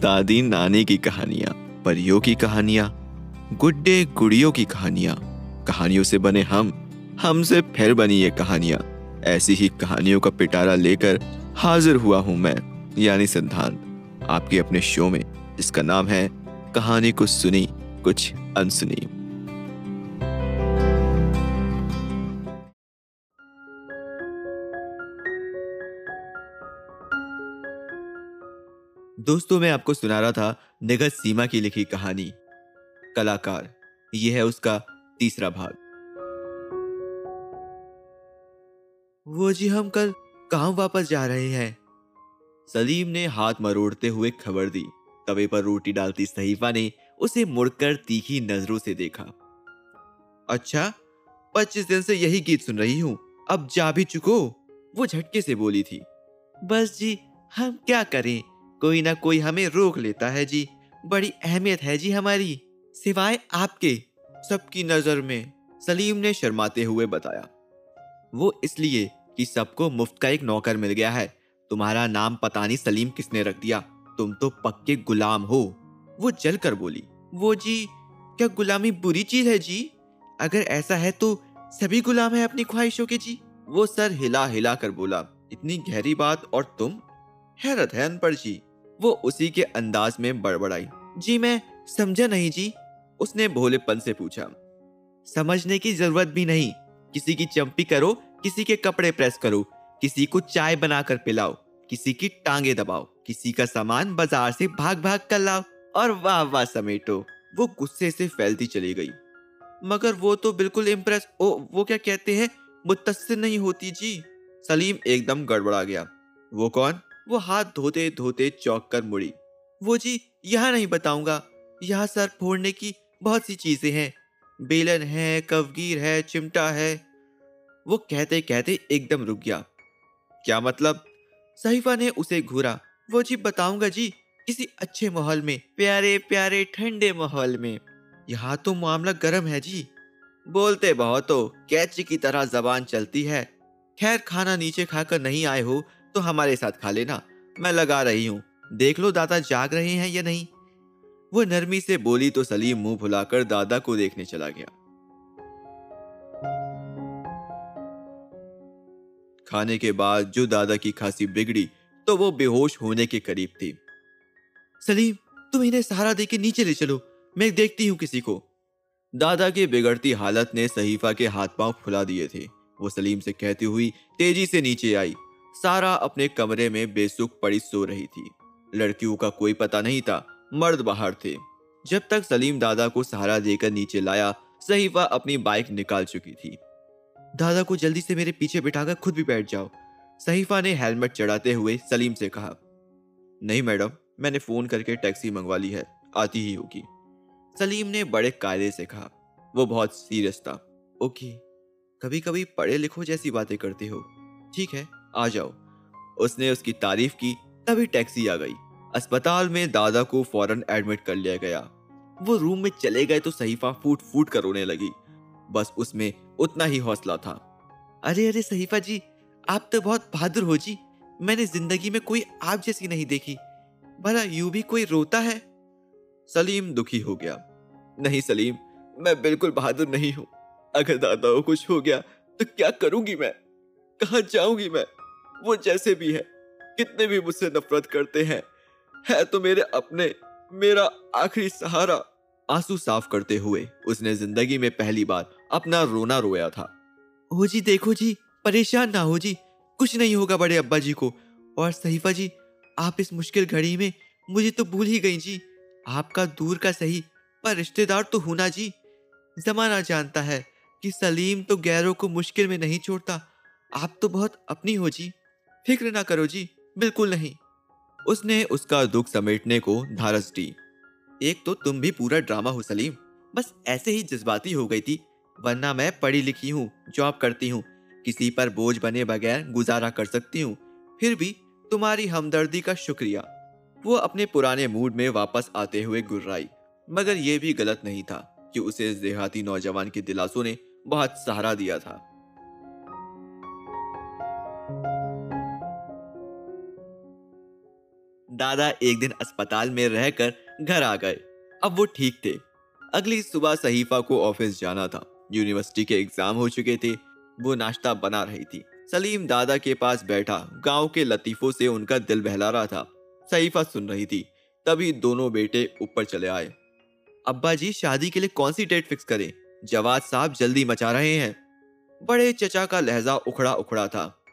दादी नानी की कहानियाँ, परियों की कहानियाँ, गुड्डे गुड़ियों की कहानियाँ। कहानियों से बने हम, हमसे फिर बनी ये कहानियाँ। ऐसी ही कहानियों का पिटारा लेकर हाजिर हुआ हूँ मैं, यानी सिद्धांत, आपके अपने शो में। जिसका नाम है, कहानी कुछ सुनी, कुछ अनसुनी। दोस्तों, मैं आपको सुना रहा था निगत सीमा की लिखी कहानी। कलाकार, यह है उसका तीसरा भाग। वो जी, हम कल कहा वापस जा रहे हैं। सलीम ने हाथ मरोड़ते हुए खबर दी। तवे पर रोटी डालती सहीफा ने उसे मुड़कर तीखी नज़रों से देखा। अच्छा पच्चीस दिन से यही गीत सुन रही हूँ। अब जा भी चुको, वो झटके से बोली थी। बस जी, हम क्या करें? कोई ना कोई हमें रोक लेता है जी। बड़ी अहमियत है जी हमारी, सिवाय आपके, सबकी नज़र में, सलीम ने शर्माते हुए बताया। वो इसलिए कि सबको मुफ़्त का एक नौकर मिल गया है। तुम्हारा नाम पता नहीं सलीम किसने रख दिया। तुम तो पक्के गुलाम हो। वो जल कर बोली, वो जी, क्या गुलामी बुरी चीज़ है जी? अगर ऐसा है तो सभी गुलाम है अपनी ख्वाहिशों के जी। वो सर हिला हिला कर बोला, इतनी गहरी बात और तुम? हैरत है अनपढ़ जी। वो उसी के अंदाज में बड़बड़ाई। जी, मैं समझा नहीं जी, उसने भोलेपन से पूछा। समझने की ज़रूरत भी नहीं। किसी की चंपी करो, किसी के कपड़े प्रेस करो, किसी को चाय बनाकर पिलाओ, किसी की टांगे दबाओ, किसी का सामान बाज़ार से भाग भाग कर लाओ और वाह वाह समेटो। वो गुस्से से फैलती चली गई। मगर वो तो बिल्कुल इम्प्रेस ओ, वो क्या कहते हैं? मुतस्सिर नहीं होती जी। सलीम एकदम गड़बड़ा गया। वो कौन? वो हाथ धोते धोते चौक कर मुड़ी। वो जी, यहाँ नहीं बताऊँगा। यहाँ सर फोड़ने की बहुत सी चीज़ें हैं। बेलन है, कवगीर है, चिमटा है। वो कहते कहते एकदम रुक गया। क्या मतलब? सहीफा ने उसे घूरा। वो जी, बताऊँगा जी, किसी अच्छे माहौल में, प्यारे प्यारे, ठंडे माहौल में। यहाँ तो मामला गर्म है जी। बोलते बहुत हो, कैची की तरह जबान चलती है। खैर, खाना नीचे खाकर नहीं आए हो तो हमारे साथ खा लेना। मैं लगा रही हूँ। देख लो दादा जाग रहे हैं या नहीं? वो नरमी से बोली तो सलीम मुँह भुलाकर दादा को देखने चला गया। खाने के बाद जो दादा की खांसी बिगड़ी तो वो बेहोश होने के करीब थी। सलीम, तुम इन्हें सहारा देके नीचे ले चलो। मैं देखती हूँ किसी को। दादा की बिगड़ती हालत ने सहीफा के हाथ पाँव फुला दिए थे। वो सलीम से कहती हुई तेज़ी से नीचे आई। सारा अपने कमरे में बेसुख पड़ी सो रही थी। लड़कियों का कोई पता नहीं था, मर्द बाहर थे। जब तक सलीम दादा को सहारा देकर नीचे लाया सहीफा अपनी बाइक निकाल चुकी थी। दादा को जल्दी से मेरे पीछे बिठाकर खुद भी बैठ जाओ। सहीफा ने हेलमेट चढ़ाते हुए सलीम से कहा, नहीं मैडम, मैंने फ़ोन करके टैक्सी मंगवा ली है, आती ही होगी। सलीम ने बड़े कायदे से कहा, वो बहुत सीरियस था। ओके कभी कभी पढ़े लिखो जैसी बातें करते हो। ठीक है आ जाओ। उसने उसकी तारीफ़ की, तभी टैक्सी आ गई। अस्पताल में दादा को फ़ौरन एडमिट कर लिया गया। वो रूम में चले गए तो सहीफा फूट फूट कर रोने लगी। बस उसमें उतना ही हौसला था। अरे अरे सहीफा जी, आप तो बहुत बहादुर हो जी। मैंने ज़िंदगी में कोई आप जैसी नहीं देखी। भला यू भी कोई रोता है? सलीम दुखी हो गया। नहीं सलीम, मैं बिल्कुल बहादुर नहीं हूँ। अगर दादा को कुछ हो गया तो क्या करूँगी मैं? कहा जाऊँगी मैं? वो जैसे भी है, कितने भी मुझसे नफरत करते हैं, है तो मेरे अपने, मेरा आखिरी सहारा आँसू साफ़ करते हुए, उसने ज़िंदगी में पहली बार अपना रोना रोया था। हो जी, देखो जी, परेशान ना हो जी, कुछ नहीं होगा बड़े अब्बा जी को। और सहीफा जी, आप इस मुश्किल घड़ी में मुझे तो भूल ही गई जी। आपका दूर का सही, पर रिश्तेदार तो होना जी। जमाना जानता है कि सलीम तो गैरों को मुश्किल में नहीं छोड़ता। आप तो बहुत अपनी हो जी। फ़िक्र ना करो जी, बिल्कुल नहीं। उसने उसका दुख समेटने को धारस दी। एक तो तुम भी पूरा ड्रामा हो, सलीम। बस ऐसे ही जज्बाती हो गई थी, वरना मैं पढ़ी लिखी हूँ, जॉब करती हूँ। किसी पर बोझ बने बगैर गुजारा कर सकती हूँ। फिर भी तुम्हारी हमदर्दी का शुक्रिया। वो अपने पुराने मूड में वापस आते हुए गुर्राई। मगर यह भी गलत नहीं था कि उसे देहाती नौजवान के दिलासों ने बहुत सहारा दिया था। दादा एक दिन अस्पताल में रहकर घर आ गए। अब वो ठीक थे। अगली सुबह सहीफा को ऑफ़िस जाना था। यूनिवर्सिटी के एग्ज़ाम हो चुके थे। वो नाश्ता बना रही थी। सलीम दादा के पास बैठा। गाँव के लतीफों से उनका दिल बहला रहा था। सहीफा सुन रही थी। तभी दोनों बेटे ऊपर चले आए। अब्बा जी, शादी के लिए कौन सी डेट फिक्स करें? जवाद साहब जल्दी मचा रहे हैं। बड़े चचा का लहजा उखड़ा उखड़ा था।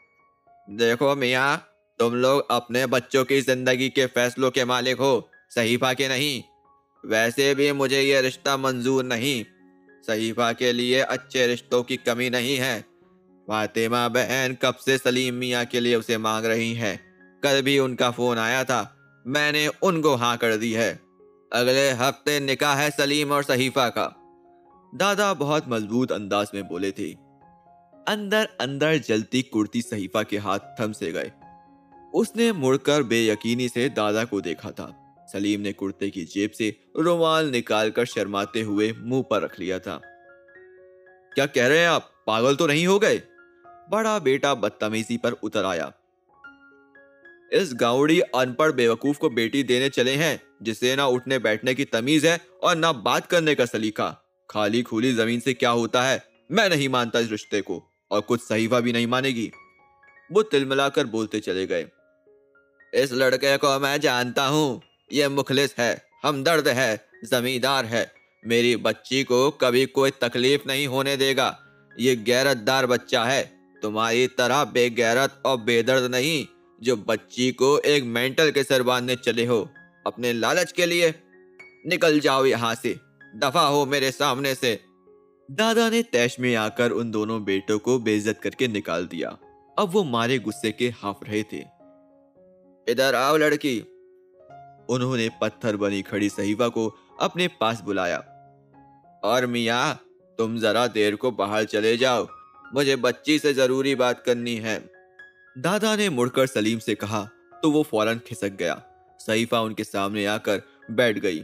देखो मियाँ तुम लोग अपने बच्चों की ज़िंदगी के फैसलों के मालिक हो, सहीफा के नहीं। वैसे भी मुझे ये रिश्ता मंजूर नहीं। सहीफा के लिए अच्छे रिश्तों की कमी नहीं है। फातिमा बहन कब से सलीम मियाँ के लिए उसे मांग रही है? कल भी उनका फ़ोन आया था। मैंने उनको हाँ कर दी है। अगले हफ़्ते निकाह है सलीम और सहीफा का। दादा बहुत मज़बूत अंदाज में बोले थे। अंदर अंदर जलती कुर्ती सहीफा के हाथ थम से गए। उसने मुड़कर बेयकीनी से दादा को देखा था। सलीम ने कुर्ते की जेब से रुमाल निकालकर शर्माते हुए मुँह पर रख लिया था। क्या कह रहे हैं आप? पागल तो नहीं हो गए? बड़ा बेटा बदतमीजी पर उतर आया। इस गाउडी अनपढ़ बेवकूफ़ को बेटी देने चले हैं जिसे ना उठने बैठने की तमीज है और ना बात करने का सलीका। खाली खुली ज़मीन से क्या होता है? मैं नहीं मानता इस रिश्ते को, और कुछ सहीफा भी नहीं मानेगी। वो तिलमिलाकर बोलते चले गए। इस लड़के को मैं जानता हूँ। ये मुखलिस है, हमदर्द है, जमींदार है। मेरी बच्ची को कभी कोई तकलीफ़ नहीं होने देगा। ये गैरतदार बच्चा है। तुम्हारी तरह बेगैरत और बेदर्द नहीं, जो बच्ची को एक मेंटल के सर बांधने चले हो। अपने लालच के लिए निकल जाओ यहाँ से। दफ़ा हो मेरे सामने से। दादा ने तैश में आकर उन दोनों बेटों को बेइज्जत करके निकाल दिया। अब वो मारे गुस्से के हाफ़ रहे थे। इधर आओ लड़की। उन्होंने पत्थर बनी खड़ी सहीफा को अपने पास बुलाया। और मिया, तुम जरा देर को बाहर चले जाओ। मुझे बच्ची से ज़रूरी बात करनी है। दादा ने मुड़कर सलीम से कहा तो वो फ़ौरन खिसक गया। सहीफा उनके सामने आकर बैठ गई।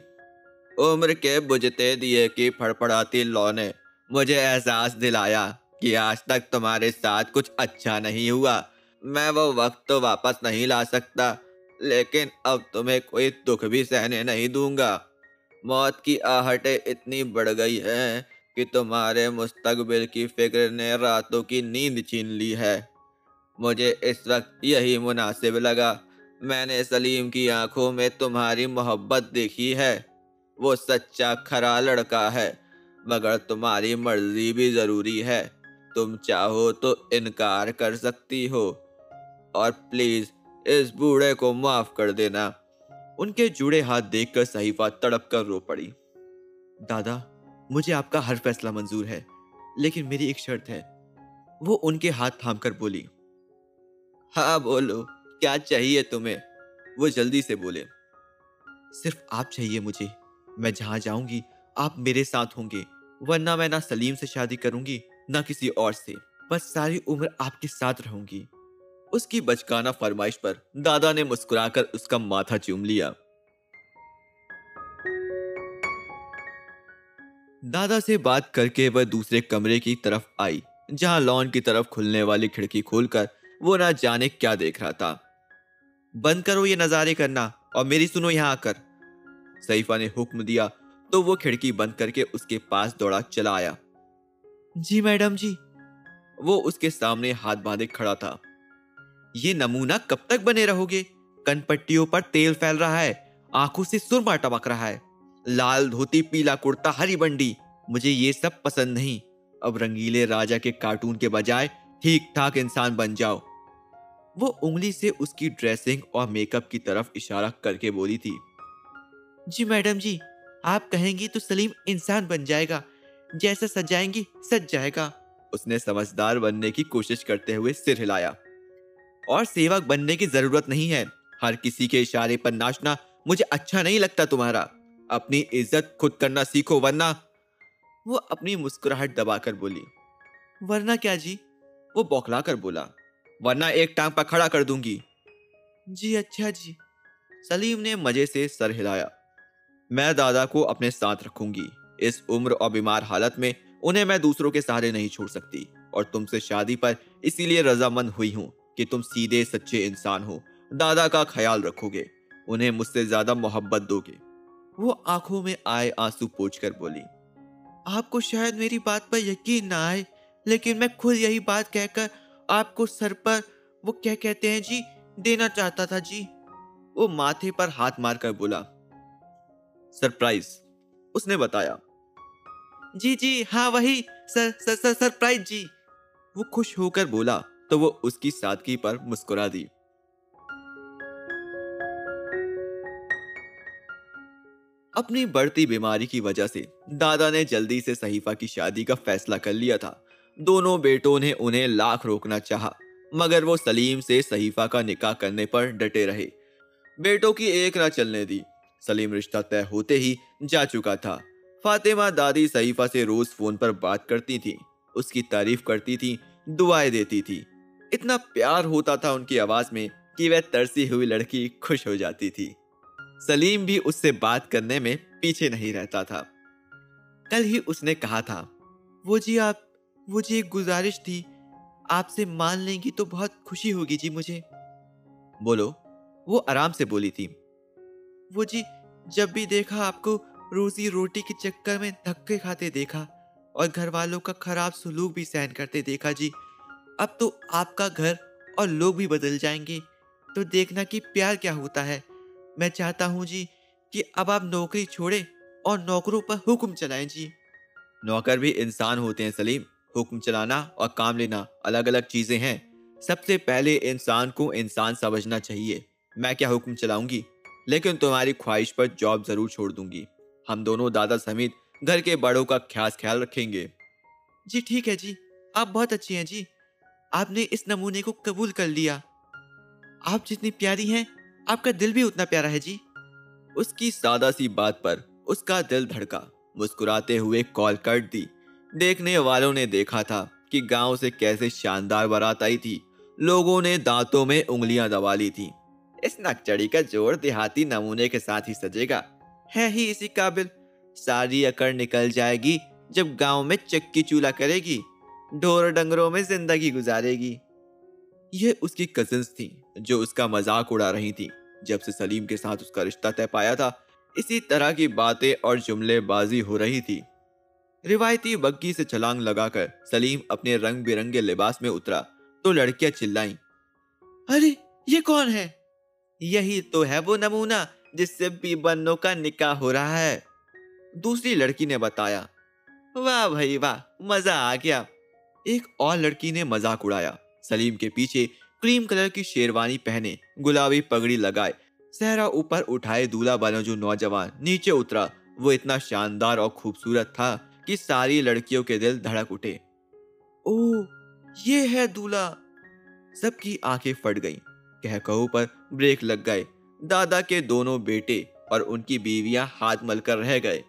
उम्र के बुझते दिए की फड़फड़ाती लौ ने मुझे एहसास दिलाया कि आज तक तुम्हारे साथ कुछ अच्छा नहीं हुआ। मैं वो वक्त तो वापस नहीं ला सकता, लेकिन अब तुम्हें कोई दुख भी सहने नहीं दूँगा। मौत की आहटें इतनी बढ़ गई हैं कि तुम्हारे मुस्तकबिल की फ़िक्र ने रातों की नींद छीन ली है। मुझे इस वक्त यही मुनासिब लगा, मैंने सलीम की आँखों में तुम्हारी मोहब्बत देखी है। वो सच्चा खरा लड़का है, मगर तुम्हारी मर्ज़ी भी ज़रूरी है। तुम चाहो तो इनकार कर सकती हो और प्लीज़ इस बूढ़े को माफ़ कर देना। उनके जुड़े हाथ देखकर सहीफा तड़प कर रो पड़ी। दादा, मुझे आपका हर फैसला मंजूर है, लेकिन मेरी एक शर्त है। वो उनके हाथ थाम कर बोली हाँ बोलो, क्या चाहिए तुम्हें? वो जल्दी से बोले, सिर्फ़ आप चाहिए मुझे। मैं जहाँ जाऊँगी, आप मेरे साथ होंगे, वरना मैं ना सलीम से शादी करूँगी, ना किसी और से। बस सारी उम्र आपके साथ रहूँगी। उसकी बचकाना फरमाइश पर दादा ने मुस्कुराकर उसका माथा चूम लिया। दादा से बात करके वह दूसरे कमरे की तरफ़ आई, जहाँ लॉन की तरफ़ खुलने वाली खिड़की खोलकर वो ना जाने क्या देख रहा था। बंद करो ये नजारे करना और मेरी सुनो यहाँ आकर। सईफा ने हुक्म दिया तो वो खिड़की बंद करके उसके पास दौड़ा चला आया। जी मैडम जी। वो उसके सामने हाथ बांधे खड़ा था। ये नमूना कब तक बने रहोगे? कनपट्टियों पर तेल फैल रहा है, आँखों से सुरमा टपक रहा है। लाल धोती पीला कुर्ता हरी बंडी, मुझे ये सब पसंद नहीं। अब रंगीले राजा के कार्टून के बजाय ठीक ठाक इंसान बन जाओ। वो उंगली से उसकी ड्रेसिंग और मेकअप की तरफ़ इशारा करके बोली थी। जी मैडम जी, आप कहेंगी तो सलीम इंसान बन जाएगा। जैसा सजाएँगी, सज जाएगा। उसने समझदार बनने की कोशिश करते हुए सिर हिलाया। और सेवक बनने की ज़रूरत नहीं है। हर किसी के इशारे पर नाचना मुझे अच्छा नहीं लगता तुम्हारा। अपनी इज़्ज़त खुद करना सीखो, वरना वो अपनी मुस्कुराहट दबाकर बोली, वरना क्या जी? वो बौखला कर बोला, वरना एक टांग पर खड़ा कर दूँगी। जी अच्छा जी। सलीम ने मज़े से सर हिलाया, मैं दादा को अपने साथ रखूँगी। इस उम्र और बीमार हालत में उन्हें मैं दूसरों के सहारे नहीं छोड़ सकती और तुमसे शादी पर इसीलिए रजामंद हुई हूँ। कि तुम सीधे सच्चे इंसान हो, दादा का ख्याल रखोगे, उन्हें मुझसे ज़्यादा मोहब्बत दोगे। वो आँखों में आए आँसू पोछ कर बोली, आपको शायद मेरी बात पर यकीन ना आए, लेकिन मैं खुद यही बात कहकर आपको सर पर वो क्या कहते हैं जी, देना चाहता था जी। वो माथे पर हाथ मारकर बोला, सरप्राइज़, उसने बताया। जी जी हाँ वही, सर सर सर, सरप्राइज़ जी, वो खुश होकर बोला तो वो उसकी सादगी पर मुस्कुरा दी। अपनी बढ़ती बीमारी की वजह से दादा ने जल्दी से सहीफा की शादी का फैसला कर लिया था। दोनों बेटों ने उन्हें लाख रोकना चाहा, मगर वो सलीम से सहीफा का निकाह करने पर डटे रहे। बेटों की एक ना चलने दी। सलीम रिश्ता तय होते ही जा चुका था। फातिमा दादी सहीफा से रोज फ़ोन पर बात करती थी उसकी तारीफ़ करती थी दुआएँ देती थी। इतना प्यार होता था उनकी आवाज़ में कि वह तरसी हुई लड़की खुश हो जाती थी। सलीम भी उससे बात करने में पीछे नहीं रहता था। कल ही उसने कहा था, वो जी आप, वो जी एक गुजारिश थी, आपसे मान लेंगी तो बहुत खुशी होगी जी मुझे। बोलो, वो आराम से बोली थी, वो जी, जब भी देखा आपको रोजी रोटी के चक्कर में धक्के खाते देखा और घर वालों का खराब सलूक भी सहन करते देखा जी अब तो आपका घर और लोग भी बदल जाएँगे। तो देखना कि प्यार क्या होता है। मैं चाहता हूँ जी कि अब आप नौकरी छोड़े और नौकरों पर हुक्म चलाएँ जी। नौकर भी इंसान होते हैं सलीम। हुक्म चलाना और काम लेना अलग अलग चीज़ें हैं। सबसे पहले इंसान को इंसान समझना चाहिए। मैं क्या हुक्म चलाऊँगी? लेकिन तुम्हारी ख्वाहिश पर जॉब ज़रूर छोड़ दूँगी। हम दोनों दादा समेत घर के बड़ों का खास ख्याल रखेंगे। जी ठीक है जी। आप बहुत अच्छी हैं जी। आपने इस नमूने को कबूल कर लिया। आप जितनी प्यारी हैं, आपका दिल भी उतना प्यारा है जी। उसकी सादा सी बात पर उसका दिल धड़का। मुस्कुराते हुए कॉल कट दी। देखने वालों ने देखा था कि गाँव से कैसे शानदार बारात आई थी। लोगों ने दांतों में उंगलियाँ दबा ली थी। इस नकचड़ी का जोड़ देहाती नमूने के साथ ही सजेगा। है ही इसी काबिल। सारी अकड़ निकल जाएगी जब गाँव में चक्की चूल्हा करेगी। ढोर डंगरों में ज़िंदगी गुजारेगी। ये उसकी कजिन्स थी, जो उसका मज़ाक उड़ा रही थी। जब से सलीम के साथ उसका रिश्ता तय पाया था, इसी तरह की बातें और जुमलेबाजी हो रही थी। रिवायती बग्गी से छलांग लगाकर सलीम अपने रंग बिरंगे लिबास में उतरा तो लड़कियाँ चिल्लाईं, अरे, ये कौन है? यही तो है वो नमूना, जिससे बीबन्नों का निकाह हो रहा है। दूसरी लड़की ने बताया, वाह भाई वाह, मज़ा आ गया। एक और लड़की ने मज़ाक उड़ाया। सलीम के पीछे क्रीम कलर की शेरवानी पहने गुलाबी पगड़ी लगाए। सहरा ऊपर उठाए दूल्हा वाला जो नौजवान नीचे उतरा। वो इतना शानदार और खूबसूरत था कि सारी लड़कियों के दिल धड़क उठे। ओ, ये है दूल्हा! सबकी आँखें फट गईं। कह कहो पर ब्रेक लग गए। दादा के दोनों बेटे और उनकी बीवियाँ हाथ मलकर रह गए।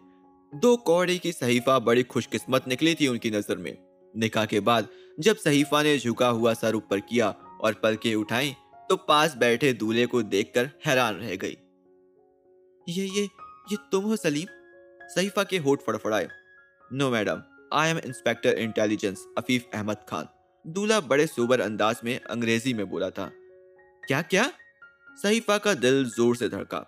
दो कौड़ी की सहीफा बड़ी खुशकिस्मत निकली थी उनकी नज़र में। निकाह के बाद जब सहीफा ने झुका हुआ सर ऊपर किया और पलके उठाई तो पास बैठे दूल्हे को देखकर हैरान रह गई। ये ये ये तुम हो सलीम? सहीफा के होठ फड़फड़ाए। No madam I am inspector intelligence Afif Ahmed Khan दूल्हा बड़े सोबर अंदाज में अंग्रेज़ी में बोला था। क्या क्या? सहीफा का दिल ज़ोर से धड़का।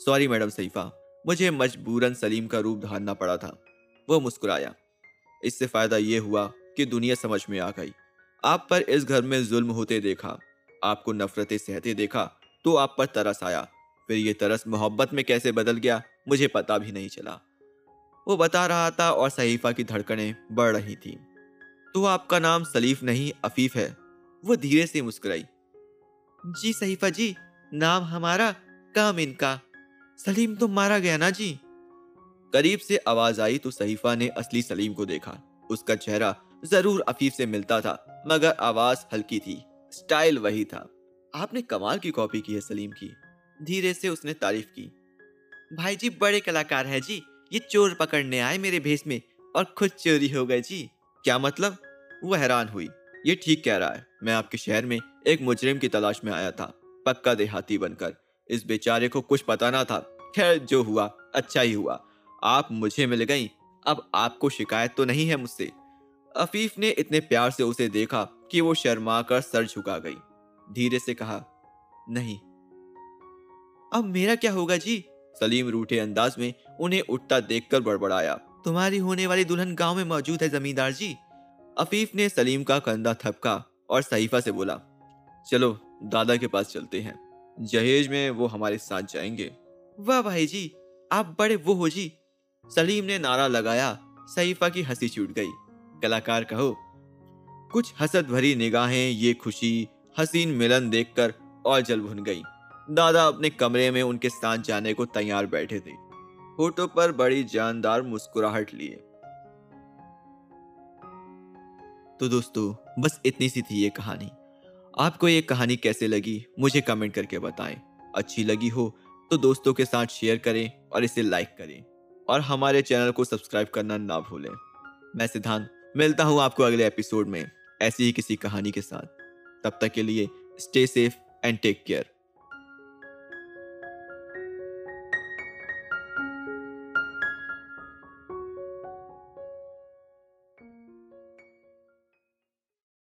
सॉरी मैडम सहीफा, मुझे मजबूरन सलीम का रूप धारना पड़ा था। वो मुस्कुराया। इससे फ़ायदा ये हुआ कि दुनिया समझ में आ गई। आप पर इस घर में जुल्म होते देखा, आपको नफरतें, सहते देखा तो आप पर तरस आया। फिर ये तरस मोहब्बत में कैसे बदल गया, मुझे पता भी नहीं चला। वो बता रहा था और सहीफा की धड़कनें बढ़ रही थी। तो आपका नाम सलीफ नहीं, अफीफ है। वो धीरे से मुस्कुराई। जी सहीफा जी, नाम हमारा काम इनका सलीम तो मारा गया ना जी? करीब से आवाज़ आई तो सहीफा ने असली सलीम को देखा। उसका चेहरा ज़रूर अफीफ से मिलता था, मगर आवाज़ हल्की थी, स्टाइल वही था। आपने कमाल की कॉपी की है, सलीम की। धीरे से उसने तारीफ़ की। भाई जी, बड़े कलाकार है जी, ये चोर पकड़ने आए मेरे भेस में, और खुद चोरी हो गए जी। क्या मतलब? वो हैरान हुई। ये ठीक कह रहा है, मैं आपके शहर में एक मुजरिम की तलाश में आया था, पक्का देहाती बनकर। इस बेचारे को कुछ पता ना था। खैर, जो हुआ अच्छा ही हुआ। आप मुझे मिल गई, अब आपको शिकायत तो नहीं है मुझसे। अफीफ ने इतने प्यार से उसे देखा कि वो शर्मा कर सर झुका गई। धीरे से कहा, नहीं। अब मेरा क्या होगा जी? सलीम रूठे अंदाज में उन्हें उठता देखकर बड़बड़ाया, तुम्हारी होने वाली दुल्हन गाँव में मौजूद है, जमींदार जी। अफीफ ने सलीम का कंधा थपका और सहीफा से बोला, चलो, दादा के पास चलते हैं। जहेज में वो हमारे साथ जाएँगे। वाह भाई जी, आप बड़े वो हो जी। सलीम ने नारा लगाया, सहीफा की हँसी छूट गई। कलाकार कहो, कुछ हसद भरी निगाहें, ये खुशी, हसीन मिलन देखकर और जल भुन गई। दादा अपने कमरे में उनके साथ जाने को तैयार बैठे थे। होठों पर बड़ी जानदार मुस्कुराहट लिए। तो दोस्तों, बस इतनी सी थी ये कहानी। आपको ये कहानी कैसे लगी, मुझे कमेंट करके बताएँ। अच्छी लगी हो तो दोस्तों के साथ शेयर करें और इसे लाइक करें। और हमारे चैनल को सब्सक्राइब करना ना भूलें। मैं सिद्धांत मिलता हूँ आपको अगले एपिसोड में, ऐसी ही किसी कहानी के साथ। तब तक के लिए stay safe and take care